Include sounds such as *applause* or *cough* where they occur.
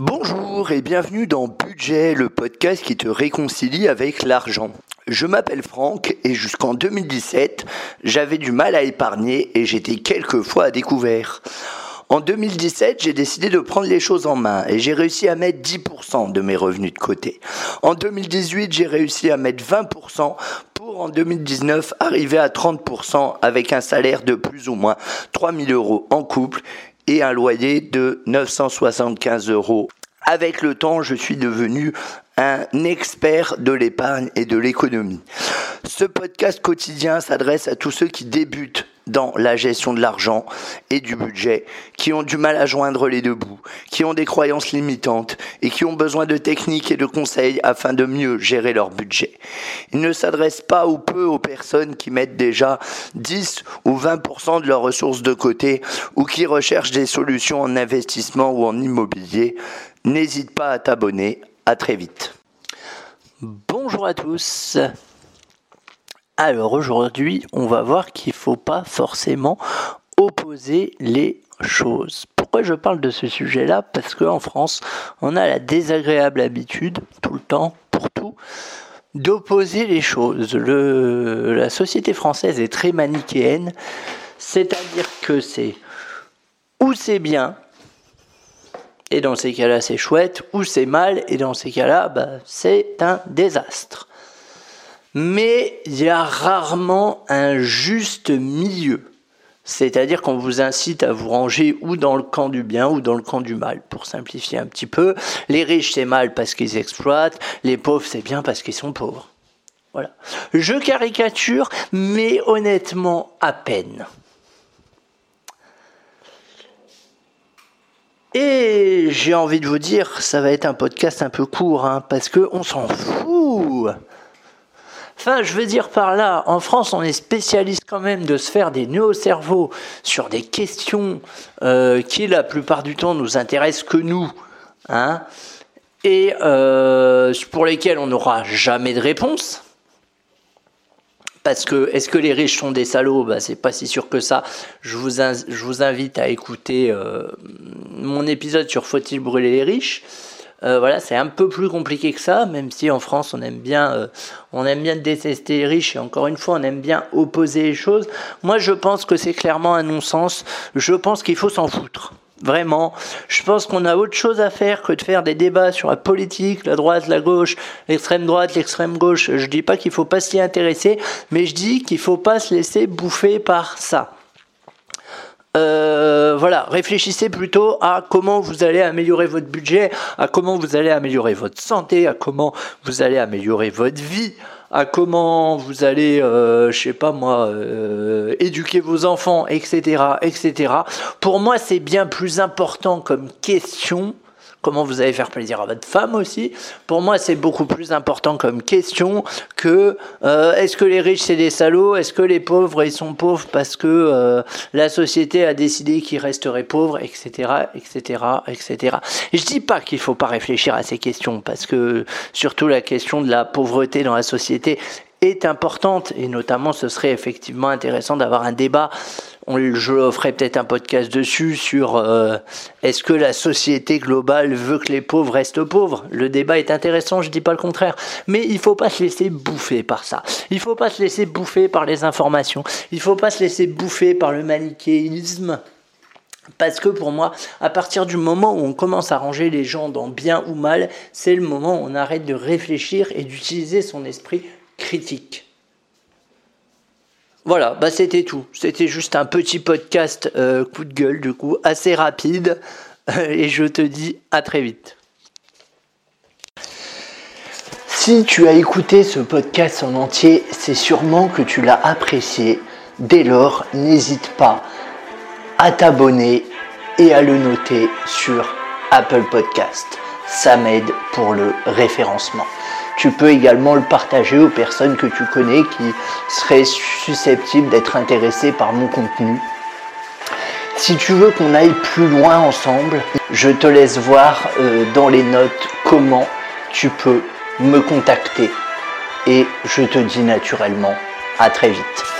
Bonjour et bienvenue dans Budget, le podcast qui te réconcilie avec l'argent. Je m'appelle Franck et jusqu'en 2017, j'avais du mal à épargner et j'étais quelquefois à découvert. En 2017, j'ai décidé de prendre les choses en main et j'ai réussi à mettre 10% de mes revenus de côté. En 2018, j'ai réussi à mettre 20% pour en 2019 arriver à 30% avec un salaire de plus ou moins 3000 euros en couple et un loyer de 975 euros. Avec le temps, je suis devenu un expert de l'épargne et de l'économie. Ce podcast quotidien s'adresse à tous ceux qui débutent dans la gestion de l'argent et du budget, qui ont du mal à joindre les deux bouts, qui ont des croyances limitantes et qui ont besoin de techniques et de conseils afin de mieux gérer leur budget. Il ne s'adresse pas ou peu aux personnes qui mettent déjà 10 ou 20% de leurs ressources de côté ou qui recherchent des solutions en investissement ou en immobilier. N'hésite pas à t'abonner. À très vite. Bonjour à tous. Alors aujourd'hui, on va voir qu'il ne faut pas forcément opposer les choses. Pourquoi je parle de ce sujet-là? Parce qu'en France, on a la désagréable habitude, tout le temps, pour tout, d'opposer les choses. la société française est très manichéenne, c'est-à-dire que c'est ou c'est bien, et dans ces cas-là c'est chouette, ou c'est mal, et dans ces cas-là bah, c'est un désastre mais il y a rarement un juste milieu. C'est-à-dire qu'on vous incite à vous ranger ou dans le camp du bien ou dans le camp du mal, pour simplifier un petit peu. Les riches, c'est mal parce qu'ils exploitent, les pauvres, c'est bien parce qu'ils sont pauvres. Voilà. Je caricature, mais honnêtement, à peine. Et j'ai envie de vous dire, ça va être un podcast un peu court, hein, parce qu'on s'en fout. Enfin, je veux dire par là, en France, on est spécialiste quand même de se faire des nœuds au cerveau sur des questions euh, qui, la plupart du temps, nous intéressent que nous, hein, et euh, pour lesquelles on n'aura jamais de réponse. Parce que est-ce que les riches sont des salauds? Bah, C'est pas si sûr que ça. Je vous, invite à écouter euh, mon épisode sur Faut-il brûler les riches? Euh, voilà, c'est un peu plus compliqué que ça, même si en France on aime bien, euh, on aime bien détester les riches et encore une fois on aime bien opposer les choses. Moi je pense que c'est clairement un non-sens. Je pense qu'il faut s'en foutre. Vraiment, je pense qu'on a autre chose à faire que de faire des débats sur la politique, la droite, la gauche, l'extrême droite, l'extrême gauche. Je dis pas qu'il faut pas s'y intéresser, mais je dis qu'il faut pas se laisser bouffer par ça. Euh, voilà, réfléchissez plutôt à comment vous allez améliorer votre budget, à comment vous allez améliorer votre santé, à comment vous allez améliorer votre vie, à comment vous allez, euh, je sais pas moi, euh, éduquer vos enfants, etc., etc. Pour moi, c'est bien plus important comme question comment vous allez faire plaisir à votre femme aussi. Pour moi, c'est beaucoup plus important comme question que euh, est-ce que les riches c'est des salauds, est-ce que les pauvres ils sont pauvres parce que euh, la société a décidé qu'ils resteraient pauvres, etc., etc., etc. Et je dis pas qu'il faut pas réfléchir à ces questions parce que surtout la question de la pauvreté dans la société est importante et notamment ce serait effectivement intéressant d'avoir un débat je ferai peut-être un podcast dessus sur euh, est-ce que la société globale veut que les pauvres restent pauvres? Le débat est intéressant, je dis pas le contraire, mais il faut pas se laisser bouffer par ça. Il faut pas se laisser bouffer par les informations. Il faut pas se laisser bouffer par le manichéisme. Parce que pour moi, à partir du moment où on commence à ranger les gens dans bien ou mal, c'est le moment où on arrête de réfléchir et d'utiliser son esprit critique. Voilà, bah c'était tout. C'était juste un petit podcast euh, coup de gueule, du coup, assez rapide. *laughs* Et je te dis à très vite. Si tu as écouté ce podcast en entier, c'est sûrement que tu l'as apprécié. Dès lors, n'hésite pas à t'abonner et à le noter sur Apple Podcast. Ça m'aide pour le référencement. Tu peux également le partager aux personnes que tu connais qui seraient susceptibles d'être intéressées par mon contenu. Si tu veux qu'on aille plus loin ensemble, je te laisse voir euh, dans les notes comment tu peux me contacter. Et je te dis naturellement à très vite.